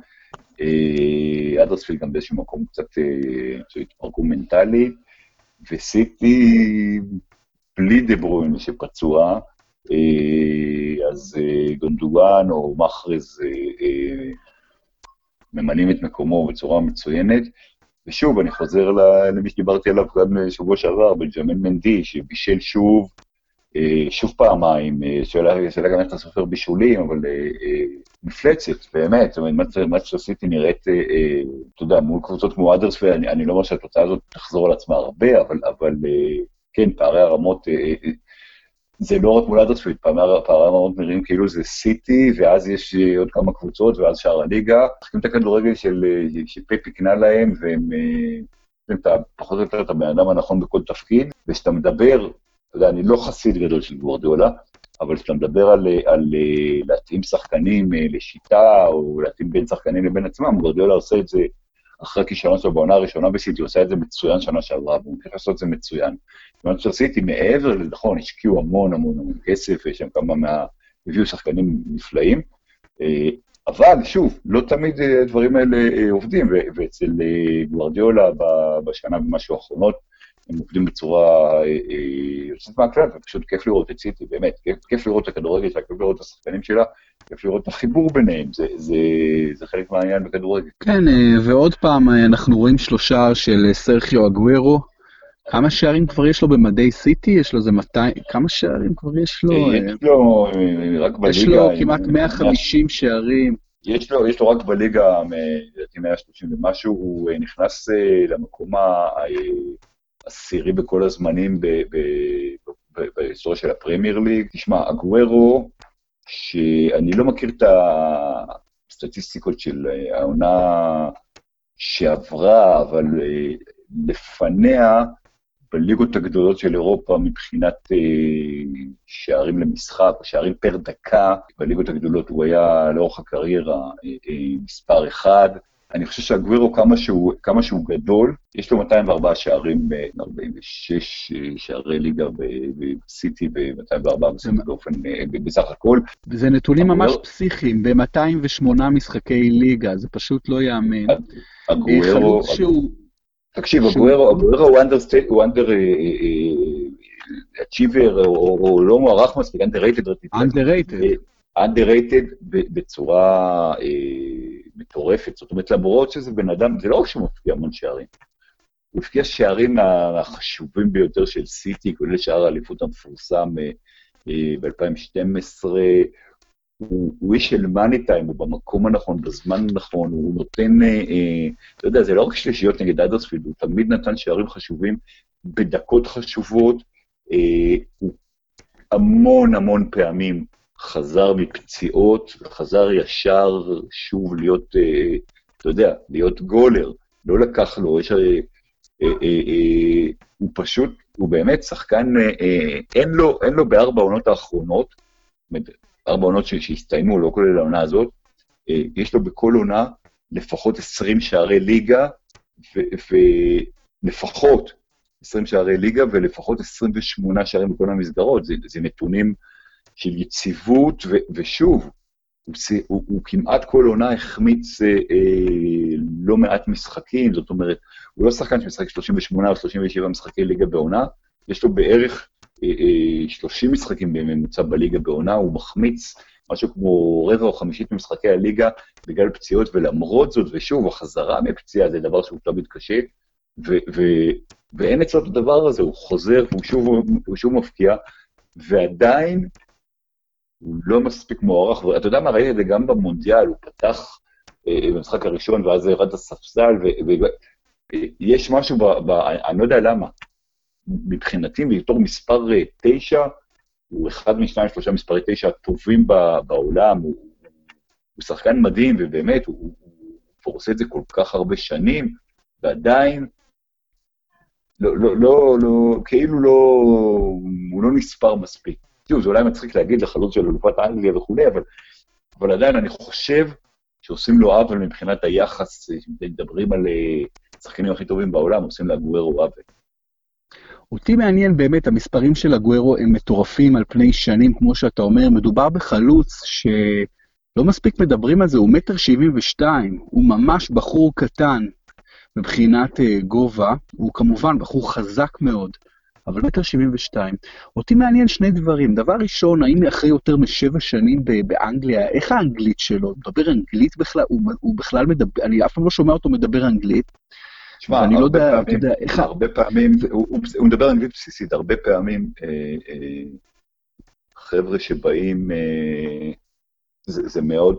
אדרספילד גם באיזשהו מקום קצת התפרקו מנטלית, וסיטי בלי דה שפצוע, אז גונדואן או מחרז ממלאים את מקומו בצורה מצוינת. ושוב, אני חוזר למי שדיברתי עליו גם שבוע שעבר, בנג'מין מנדי, שבישל שוב, אה, שוב פעמיים, אה, שאלה שאלה גם איך אתה סופר בישולים, אבל אה, אה, מפלצת, באמת, זאת אומרת, מאצ'ר סיטי נראית, אה, אה, אתה יודע, מול קבוצות כמו אדרספילד, אני, אני לא אומר שהתוצאה הזאת תחזור על עצמה הרבה, אבל, אבל אה, כן, פערי הרמות, אה, אה, זה לא רק מול אדרספילד, פערי הרמות נראים כאילו זה סיטי, ואז יש אה, עוד כמה קבוצות, ואז שאר הליגה. משחקים את הכדורגל של, אה, שפפ יקנה להם, והם... אה, אתה פחות או יותר את הבן אדם הנכון בכל תפקיד, וכשאתה מדבר, יודע, אני לא חסיד גדול של גוורדיולה, אבל כשאתה מדבר על, על להתאים שחקנים לשיטה, או להתאים בין שחקנים לבין עצמם, גוורדיולה עושה את זה אחרי כישלון שלו בעונה הראשונה בסיטי, הוא עושה את זה מצוין שנה שעברה, והוא מתחיל לעשות את זה מצוין. במנצ'סטר סיטי, מעבר לנכון, השקיעו המון המון המון כסף, יש שם כמה מה... הביאו שחקנים נפלאים, אה, אבל שוב, לא תמיד אה, הדברים האלה אה, עובדים, ואצל גוורדיולה בשנה ומשהו האחרונות, הם עובדים בצורה יוצאת מהכלל, ופשוט כיף לראות את סיטי, באמת, כיף, כיף לראות את הכדורגל שלה, כיף לראות את השחקנים שלה, כיף לראות את החיבור ביניהם, זה, זה, זה חלק מהעניין בכדורגל. כן, ועוד פעם, אנחנו רואים שלושה של סרחיו אגוורו, כמה שערים כבר יש לו במדי סיטי? יש לו איזה 200, כמה שערים כבר יש לו? יש לו רק בליגה... יש לו כמעט 150 שערים. יש לו, יש לו רק בליגה, לדעתי 130 ומשהו, הוא נכנס למקום העשירי בכל הזמנים בהיסטוריה של הפרמייר ליג. תשמע, אגוורו, שאני לא מכיר את הסטטיסטיקות של העונה שעברה, אבל לפניה, בליגות הגדולות של אירופה מבחינת אה, שערים למשחק, שערים פר דקה, בליגות הגדולות הוא היה לאורך הקריירה אה, אה, מספר אחד. אני חושב שהגווירו, כמה שהוא, כמה שהוא גדול, יש לו 204 שערים, 46 אה, שערי ליגה בסיטי ו-204 באופן, אה, בסך הכל. זה נתונים ממש פסיכיים, ב-208 משחקי ליגה, זה פשוט לא ייאמן. הגווירו... תקשיב, אבוארו הוא אנדר אצ'יבר, או לא מוערך מספיק, underrated. underrated. underrated בצורה מטורפת. זאת אומרת, למרות שזה בן אדם, זה לא רק שהוא מפקיע המון שערים, הוא הפקיע שערים החשובים ביותר של סיטי, כולל שער האליפות המפורסם ב-2012. הוא, הוא איש של מאני טיים, הוא במקום הנכון, בזמן הנכון, הוא נותן, אה, אה, אתה יודע, זה לא רק שלישיות נגד אדרספילד, הוא תמיד נתן שערים חשובים בדקות חשובות, אה, הוא המון המון פעמים חזר מפציעות, חזר ישר שוב להיות, אה, אתה יודע, להיות גולר, לא לקח לו, יש... אה, אה, הוא פשוט, הוא באמת שחקן, אין לו, אין לו בארבע העונות האחרונות, ארבע עונות שהסתיימו, לא כולל העונה הזאת, יש לו בכל עונה לפחות 20 שערי ליגה, ולפחות 20 שערי ליגה ולפחות 28 שערים בכל המסגרות. זה, זה נתונים של יציבות, ו, ושוב, הוא, הוא, הוא כמעט כל עונה החמיץ אה, אה, לא מעט משחקים, זאת אומרת, הוא לא שחקן שמשחק 38 או 37 משחקי ליגה בעונה, יש לו בערך 30 משחקים בממוצע בליגה בעונה, הוא מחמיץ משהו כמו רבע או חמישית ממשחקי הליגה בגלל פציעות, ולמרות זאת, ושוב, החזרה מפציעה זה דבר שהוא תמיד קשה, ו- ו- ואין אצלו את הדבר הזה, הוא חוזר והוא שוב, שוב מפקיע, ועדיין הוא לא מספיק מוערך, ואתה יודע מה, ראיתי את זה גם במונדיאל, הוא פתח אה, במשחק הראשון, ואז ירד לספסל, ויש משהו, ב- ב- אני לא יודע למה, מבחינתי, בתור מספר אה, תשע, הוא אחד משניים, שלושה מספרי תשע הטובים בעולם, הוא, הוא שחקן מדהים, ובאמת, הוא, הוא, הוא עושה את זה כל כך הרבה שנים, ועדיין, לא, לא, לא, לא, כאילו לא, הוא לא נספר מספיק. תראו, זה אולי מצחיק להגיד לחלוץ של אלופת אנגליה וכולי, אבל, אבל עדיין אני חושב שעושים לו עוול מבחינת היחס, מדברים על אה, השחקנים הכי טובים בעולם, עושים לאגוארו עוול. אותי מעניין באמת, המספרים של הגוורו הם מטורפים על פני שנים, כמו שאתה אומר, מדובר בחלוץ שלא מספיק מדברים על זה, הוא מטר שבעים ושתיים, הוא ממש בחור קטן מבחינת uh, גובה, הוא כמובן בחור חזק מאוד, אבל מטר שבעים ושתיים. אותי מעניין שני דברים, דבר ראשון, האם אחרי יותר משבע שנים באנגליה, איך האנגלית שלו? הוא מדבר אנגלית בכלל? הוא, הוא בכלל מדבר, אני אף פעם לא שומע אותו מדבר אנגלית. תשמע, לא יודע, אתה יודע, איך... הרבה פעמים, הוא, הוא מדבר אנגלית בסיסית, הרבה פעמים אה, אה, חבר'ה שבאים, אה, זה, זה מאוד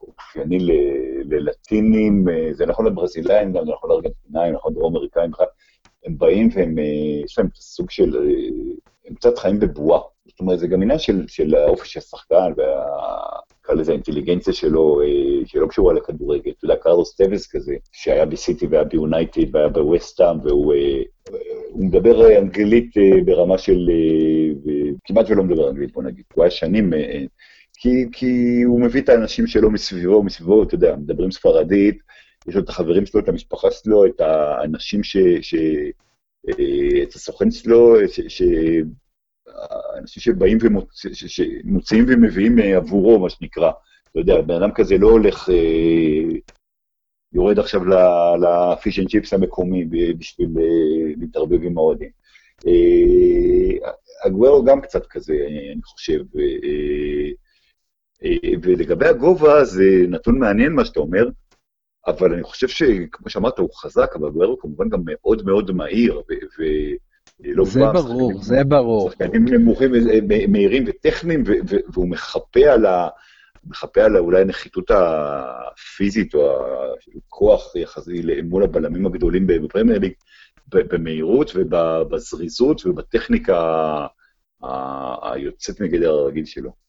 אופייני אה, ללטינים, אה, זה נכון לברזילאים, זה נכון לארגנטינאים, נכון לדרום אמריקאים בכלל, הם באים והם, אה, יש להם סוג של, אה, הם קצת חיים בבועה. זאת אומרת, זה גם עניין של, של האופי של השחקן. נקרא לזה האינטליגנציה שלו, אה, שלא קשורה לכדורגל. אתה יודע, קרלוס טוויס כזה, שהיה בסיטי והיה ביונייטד והיה בווסטהאם, והוא הוא מדבר אנגלית ברמה של, כמעט ולא מדבר אנגלית, בוא נגיד, הוא היה שנים, כי, כי הוא מביא את האנשים שלו מסביבו, מסביבו, אתה יודע, מדברים ספרדית, יש לו את החברים שלו, את המשפחה שלו, את האנשים ש... ש את הסוכן שלו, ש... ש אנשים שבאים ומוציאים ומביאים עבורו, מה שנקרא. אתה יודע, בן אדם כזה לא הולך, אה, יורד עכשיו ל fish and chips המקומי בשביל אה, להתערבב עם האוהדים. אה, אגוארו גם קצת כזה, אני חושב. ולגבי הגובה, זה נתון מעניין מה שאתה אומר, אבל אני חושב שכמו שאמרת, הוא חזק, אבל אגוארו כמובן גם מאוד מאוד מהיר, לא זה ברור, זה ברור. שחקנים נמוכים, מהירים וטכניים, והוא מחפה על ה... מחפה על אולי הנחיתות הפיזית או הכוח יחסי מול הבלמים הגדולים בפרמייר ליג, במהירות ובזריזות ובטכניקה היוצאת מגדר הרגיל שלו.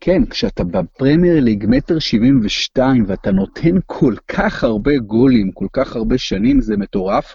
כן, כשאתה בפרמייר ליג מטר שבעים ושתיים ואתה נותן כל כך הרבה גולים, כל כך הרבה שנים, זה מטורף.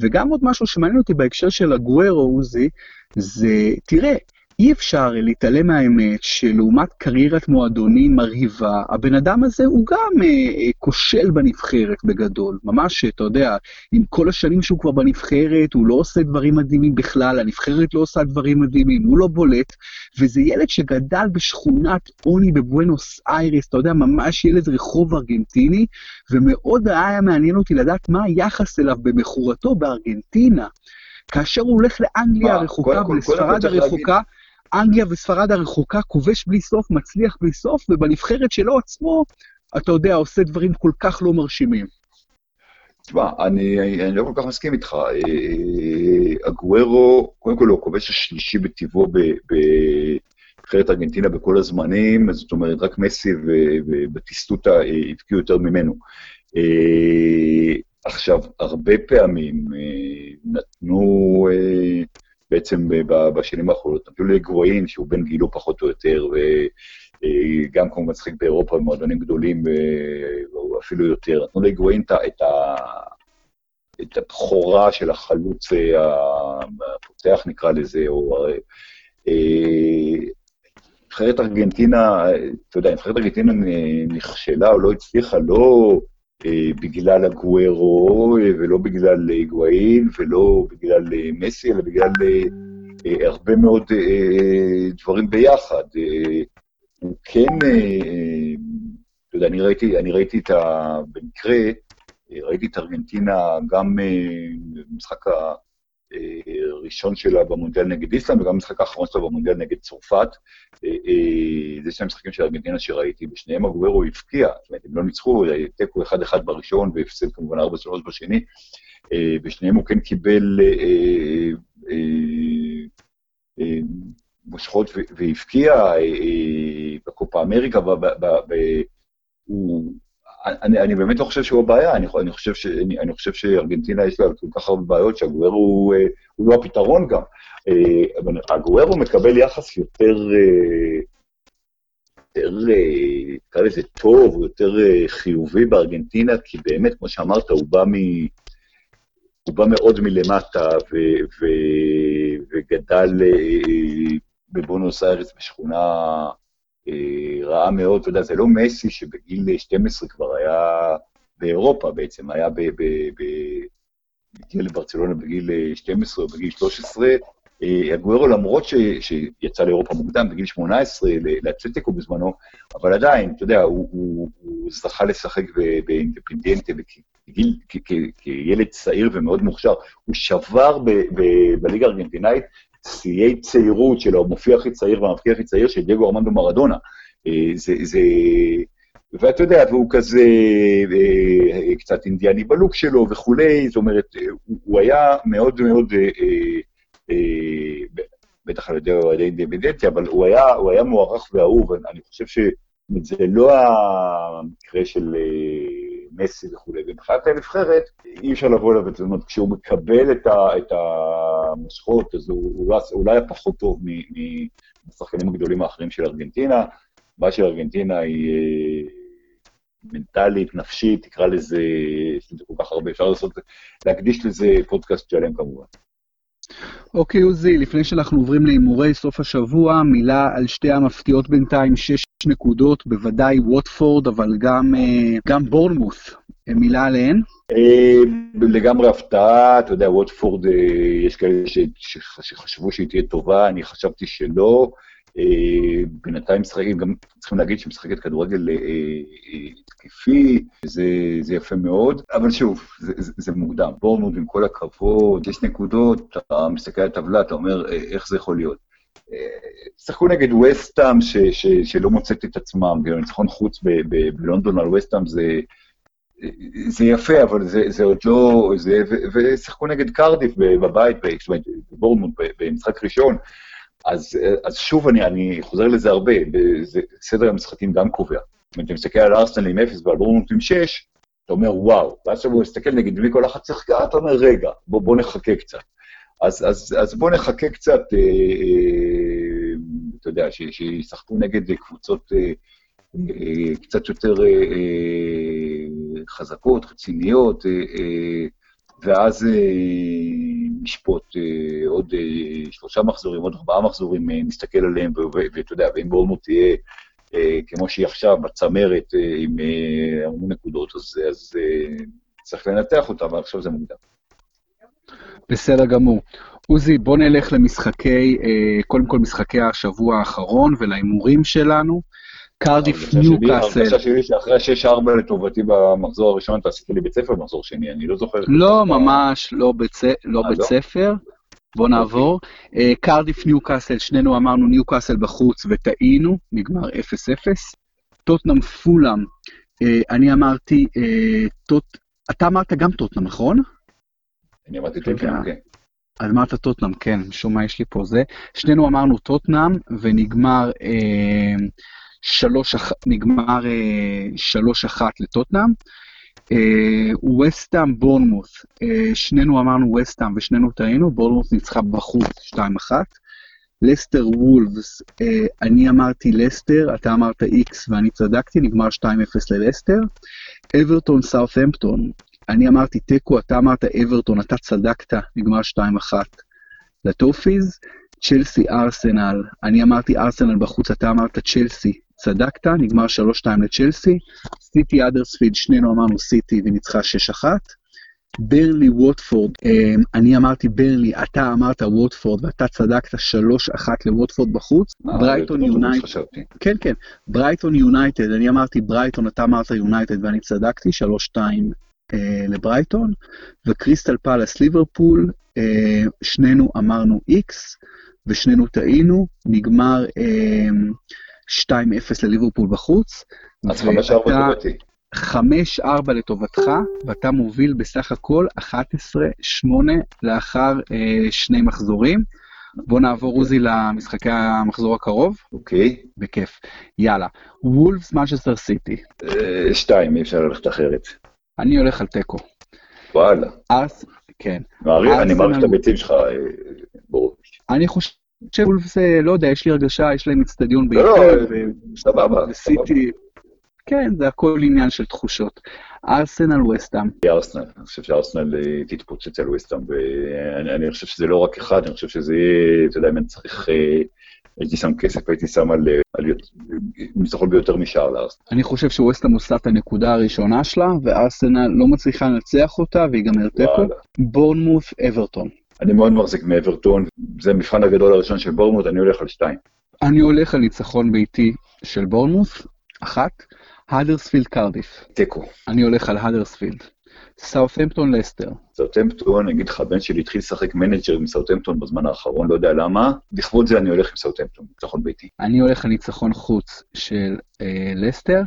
וגם עוד משהו שמעניין אותי בהקשר של הגוורו, עוזי, זה, תראה, אי אפשר להתעלם מהאמת שלעומת קריירת מועדונים מרהיבה, הבן אדם הזה הוא גם אה, אה, כושל בנבחרת בגדול. ממש, אתה יודע, עם כל השנים שהוא כבר בנבחרת, הוא לא עושה דברים מדהימים בכלל, הנבחרת לא עושה דברים מדהימים, הוא לא בולט, וזה ילד שגדל בשכונת עוני בבואנוס איירס, אתה יודע, ממש ילד רחוב ארגנטיני, ומאוד היה מעניין אותי לדעת מה היחס אליו במכורתו בארגנטינה. כאשר הוא הולך לאנגליה הרחוקה ולספרד הרחוקה, אנגליה וספרד הרחוקה, כובש בלי סוף, מצליח בלי סוף, ובנבחרת שלו עצמו, אתה יודע, עושה דברים כל כך לא מרשימים. תשמע, אני, אני לא כל כך מסכים איתך. אה, אגוורו, קודם כל הוא הכובש השלישי בטבעו בנבחרת ארגנטינה בכל הזמנים, זאת אומרת, רק מסי ובטיסטוטה הבקיעו יותר ממנו. אה, עכשיו, הרבה פעמים אה, נתנו... בעצם בשנים האחרונות. נתנו לגבוהין, שהוא בן גילו פחות או יותר, וגם אה, כמובן משחק באירופה במועדונים גדולים, או אפילו יותר. נתנו לגבוהין את ה... את הבכורה של החלוץ אה, הפותח, נקרא לזה, או... אה, נבחרת ארגנטינה, אתה יודע, נבחרת ארגנטינה נכשלה או לא הצליחה, לא אה, בגלל הגוורו, אה, ולא בגלל היגואין, ולא בגלל אה, מסי, אלא בגלל הרבה מאוד דברים ביחד. הוא כן, אתה יודע, אני ראיתי, אני ראיתי את ה... במקרה, ראיתי את ארגנטינה גם במשחק הראשון שלה במונדיאל נגד איסלאם, וגם במשחק האחרון שלה במונדיאל נגד צרפת. אה, אה, זה שני משחקים של ארגנטינה שראיתי, בשניהם הגוורו הבקיע, זאת אומרת, הם לא ניצחו, תיקו 1-1 בראשון והפסד כמובן 4-3 בשני. אה, בשניהם הוא כן קיבל מושכות והבקיע בקופה אמריקה, הוא אני, אני באמת לא חושב שהוא הבעיה, אני, אני, חושב ש, אני, אני חושב שארגנטינה יש לה כל כך הרבה בעיות שהגוארו הוא, אה, הוא לא הפתרון גם. אה, אבל הגוארו מקבל יחס יותר, אה, יותר, נקרא לזה טוב, יותר חיובי בארגנטינה, כי באמת, כמו שאמרת, הוא בא, מ, הוא בא מאוד מלמטה ו, ו, וגדל בבונוס איירס בשכונה רעה מאוד, אתה יודע, זה לא מסי שבגיל 12 כבר היה באירופה בעצם, היה ב... ב, ב הגיע לברצלונה בגיל 12 או בגיל 13, הגוארו למרות ש, שיצא לאירופה מוקדם, בגיל 18, לאתלטיקו בזמנו, אבל עדיין, אתה יודע, הוא, הוא, הוא זכה לשחק באינדפנדנטה, כילד צעיר ומאוד מוכשר. הוא שבר בליגה הארגנטינאית שיאי צעירות שלו, המופיע הכי צעיר והמפקיע הכי צעיר של דייגו ארמנדו מרדונה. אה, זה, זה... ואתה יודע, והוא כזה אה, קצת אינדיאני בלוק שלו וכולי, זאת אומרת, הוא, הוא היה מאוד מאוד, אה, בטח על ידי אוהדי אינדיבידנטי, אבל הוא היה, הוא היה מוערך ואהוב, אני חושב שזה לא המקרה של מסי וכולי. ומבחינת הנבחרת, אי אפשר לבוא אליו, אומרת, כשהוא מקבל את, ה, את המושכות, אז הוא אולי היה פחות טוב מהשחקנים הגדולים האחרים של ארגנטינה. הבעיה של ארגנטינה היא אה, מנטלית, נפשית, תקרא לזה, יש לזה כל כך הרבה, אפשר לעשות, להקדיש לזה פודקאסט שלם כמובן. אוקיי, עוזי, לפני שאנחנו עוברים להימורי סוף השבוע, מילה על שתי המפתיעות בינתיים, שש נקודות, בוודאי ווטפורד, אבל גם, אה, גם בורנמוס. אה, מילה עליהן? אה, לגמרי הפתעה, אתה יודע, ווטפורד, יש כאלה שחשבו שהיא תהיה טובה, אני חשבתי שלא. בינתיים משחקים, גם צריכים להגיד שמשחקת כדורגל אה, אה, התקפי, זה, זה יפה מאוד, אבל שוב, זה, זה, מוקדם. בורנמוט, עם כל הכבוד, יש נקודות, אתה מסתכל על הטבלה, אתה אומר, איך זה יכול להיות? שחקו נגד וסטאם שלא מוצאת את עצמם, כאילו, ניצחון חוץ בלונדון על וסטאם זה... זה יפה, אבל זה, זה עוד לא... זה, ו, ושיחקו נגד קרדיף בבית, ב- זאת אומרת, בבורנמוט, ב- במשחק ראשון. אז, אז שוב, אני, אני חוזר לזה הרבה, זה, סדר המשחקים גם קובע. אומרת, אתה מסתכל על ארסנל עם 0 ועל בורנמוט עם 6, אתה אומר וואו, ואז כשאתה מסתכל נגד מי כל אחת שיחקה, אתה אומר רגע, בוא, בוא נחכה קצת. אז, אז, אז בוא נחכה קצת, אה, אה, אתה יודע, שישחקו נגד קבוצות אה, אה, קצת יותר אה, אה, חזקות, רציניות, אה, אה, ואז אה, נשפוט אה, עוד אה, שלושה מחזורים, עוד ארבעה מחזורים, אה, נסתכל עליהם, ואתה יודע, ואם בורנמוט תהיה אה, כמו שהיא עכשיו, בצמרת, אה, עם אה, המון נקודות, אז, אז אה, צריך לנתח אותה, אבל עכשיו זה מוקדם. בסדר גמור. עוזי, בוא נלך למשחקי, אה, קודם כל משחקי השבוע האחרון ולהימורים שלנו. קרדיף ניוקאסל. ההרגשה שלי שאחרי ה-6-4 לטובתי במחזור הראשון, אתה עשית לי בית ספר במחזור שני, אני לא זוכר. לא, ממש לא בית לא אה, לא? ספר. בוא נעבור. אה, קרדיף ניוקאסל, שנינו אמרנו ניוקאסל בחוץ וטעינו, נגמר 0-0. טוטנאם פולאם, אני אמרתי, אתה אמרת גם טוטנאם, נכון? אני אמרתי טוטנאם, כן. אמרת טוטנאם, כן, משום מה יש לי פה זה. שנינו אמרנו טוטנאם, ונגמר אה, שלוש, נגמר אה, שלוש אחת לטוטנאם. אה, וסטאם בורנמוס, אה, שנינו אמרנו וסטאם ושנינו טעינו, בורנמוס ניצחה בחוץ 2-1. לסטר וולפס, אה, אני אמרתי לסטר, אתה אמרת איקס ואני צדקתי, נגמר 2-0 ללסטר. אברטון סאות'המפטון, אני אמרתי תיקו, אתה אמרת אברטון, אתה צדקת, נגמר 2-1 לטופיז. צ'לסי ארסנל, אני אמרתי ארסנל בחוץ, אתה אמרת צ'לסי, צדקת, נגמר 3-2 לצ'לסי. סיטי אדרספילד, שנינו אמרנו סיטי וניצחה 6-1. ברנלי ווטפורד, אה, אני אמרתי ברנלי, אתה אמרת ווטפורד ואתה צדקת 3-1 לווטפורד בחוץ. אה, ברייטון יונייטד. כן, כן, ברייטון יונייטד, אני אמרתי ברייטון, אתה אמרת יונייטד ואני צדקתי, 3-2 אה, לברייטון, וקריסטל פלאס ליברפול, אה, שנינו אמרנו איקס, ושנינו טעינו, נגמר אה, 2-0 לליברפול בחוץ. אז 5-4 ואתה- טובתי. 5-4 לטובתך, ואתה מוביל בסך הכל 11-8 לאחר אה, שני מחזורים. בוא נעבור עוזי למשחקי המחזור הקרוב, אוקיי. בכיף. יאללה. וולפס מנצ'סטר סיטי. אה, שתיים, אי אפשר ללכת אחרת. אני הולך על תיקו. וואלה. ארס, כן. מעריך- אני ארסנל- מעריך את הביצים שלך, אה, ברור. אני חושב שוולפס, אה, לא יודע, יש לי הרגשה, יש להם אצטדיון לא, לא, בישראל, סבבה. וסיטי, כן, זה הכל עניין של תחושות. ארסנל וסטאם. ארסנל, אני חושב שארסנל תתפוצץ על וסטאם, ואני אני חושב שזה לא רק אחד, אני חושב שזה יהיה, אתה יודע, אם אני צריך, הייתי שם כסף, הייתי שם על אה, על ניצחון ביותר משער לארסנל. אני חושב שווסטהאם עושה את הנקודה הראשונה שלה, וארסנל לא מצליחה לנצח אותה, ויגמר תיקו. וואלה. בורנמוס, אברטון. אני מאוד מחזיק מאברטון, זה המבחן הגדול הראשון של בורמוט, אני הולך על שתיים. אני הולך על ניצחון ביתי של בורנמוס, אחת. האדרספילד קרדיף. תיקו. אני הולך על האדרספילד. סאות'המפטון לסטר. סאוטהמפטון, נגיד לך, הבן שלי התחיל לשחק מנג'ר עם סאוטהמפטון בזמן האחרון, לא יודע למה, לכבוד זה אני הולך עם סאוטהמפטון, ניצחון ביתי. אני הולך על ניצחון חוץ של אה, לסטר.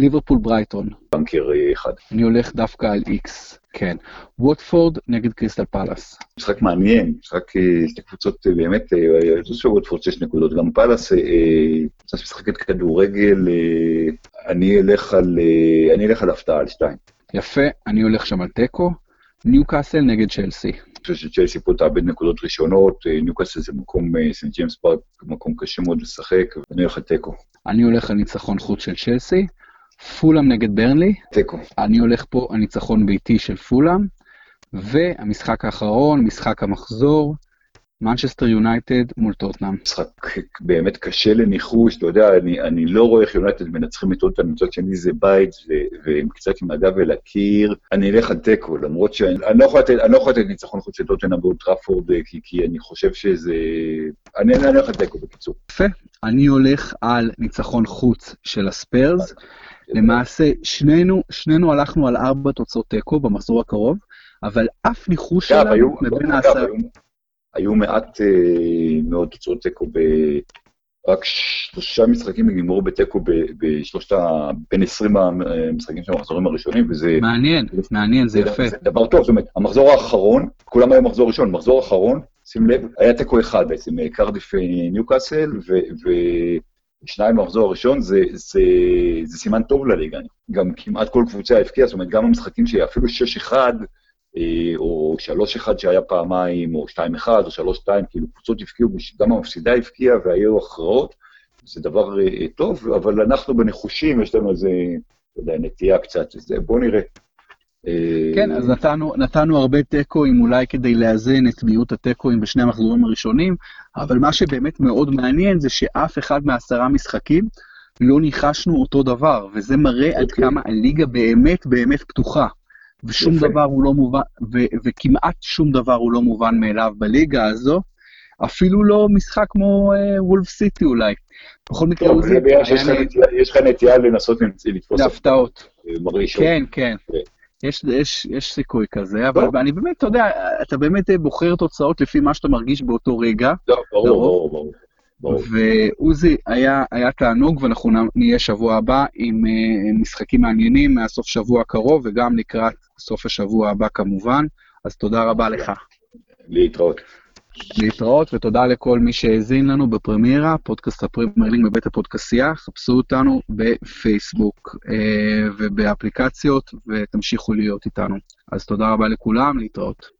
ליברפול ברייטון. בנקר אה, אחד. אני הולך דווקא על איקס. כן. ווטפורד נגד קריסטל פלאס. משחק מעניין, משחק, אה, שתי קבוצות אה, באמת, אני חושב שווטפורד שש נקודות, גם פאלאס, אה, אה, קבוצה שמשחקת כדורגל, אה, אני אלך על, אה, אני אלך על הפתעה, על שתיים. יפה, אני הולך שם על תיקו. ניוקאסל נגד צ'לסי. אני חושב שצ'לסי פה תאבד נקודות ראשונות, אה, ניוקאסל זה מקום, אה, סנט ג'יימס פארק, מקום קשה מאוד לשחק, ואני הולך על תיקו. אני הולך על ניצחון חוץ של צ'לסי. פולאם נגד ברנלי. תיקו. אני הולך פה על ניצחון ביתי של פולאם. והמשחק האחרון, משחק המחזור, מנצ'סטר יונייטד מול טוטנאם. משחק באמת קשה לניחוש, אתה יודע, אני, אני לא רואה איך יונייטד מנצחים את טוטנאם, מצד שני זה בית, והם קצת עם הגב אל הקיר. אני אלך על תיקו, למרות שאני לא יכול לתת, אני לא יכול לתת ניצחון חוץ לטוטנאם באולטראפורד, כי, כי אני חושב שזה... אני אלך על תיקו בקיצור. יפה. אני הולך על ניצחון חוץ של הספיירס. למעשה, שנינו, שנינו הלכנו על ארבע תוצאות תיקו במחזור הקרוב, אבל אף ניחוש שלנו מבין העשרה... היו מעט אה, מאוד תוצאות תיקו, ב... רק שלושה משחקים נגמרו בתיקו בשלושת ה... בין 20 המשחקים של המחזורים הראשונים, וזה... מעניין, מעניין, זה יפה. זה דבר טוב, זאת אומרת, המחזור האחרון, כולם היו מחזור ראשון, מחזור אחרון, שים לב, היה תיקו אחד בעצם, אה, קרדיף אה, ניוקאסל, ו... ו... שניים במחזור הראשון זה, זה, זה סימן טוב לליגה. גם כמעט כל קבוצה הבקיעה, זאת אומרת, גם המשחקים שאפילו 6-1, אה, או 3-1 שהיה פעמיים, או 2-1, או 3-2, כאילו קבוצות הבקיעו, גם המפסידה הבקיעה והיו הכרעות, זה דבר אה, טוב, אבל אנחנו בנחושים, יש לנו איזה, לא יודע, נטייה קצת, אז בואו נראה. אה, כן, אז נתנו, נתנו הרבה תיקואים אולי כדי לאזן את מיעוט התיקואים בשני המחזורים הראשונים, אבל מה שבאמת מאוד מעניין זה שאף אחד מעשרה משחקים לא ניחשנו אותו דבר, וזה מראה okay. עד אוקיי. כמה הליגה באמת באמת פתוחה. ושום יפה. דבר הוא לא מובן, ו- וכמעט שום דבר הוא לא מובן מאליו בליגה הזו, אפילו לא משחק כמו אה, וולף סיטי אולי. בכל מקרה, טוב, עוזי... יש לך נטייה לנסות לתפוס... להפתעות. כן, כן. יש, יש, יש סיכוי כזה, אבל טוב. אני באמת, אתה יודע, אתה באמת בוחר תוצאות לפי מה שאתה מרגיש באותו רגע. לא, ברור, ברור, ברור. ועוזי, היה, היה תענוג, ואנחנו נהיה שבוע הבא עם uh, משחקים מעניינים מהסוף שבוע הקרוב, וגם לקראת סוף השבוע הבא כמובן. אז תודה רבה לך. להתראות. להתראות, ותודה לכל מי שהאזין לנו בפרמיירה, פודקאסט הפרימיירלינג בבית הפודקאסטיה, חפשו אותנו בפייסבוק uh, ובאפליקציות, ותמשיכו להיות איתנו. אז תודה רבה לכולם, להתראות.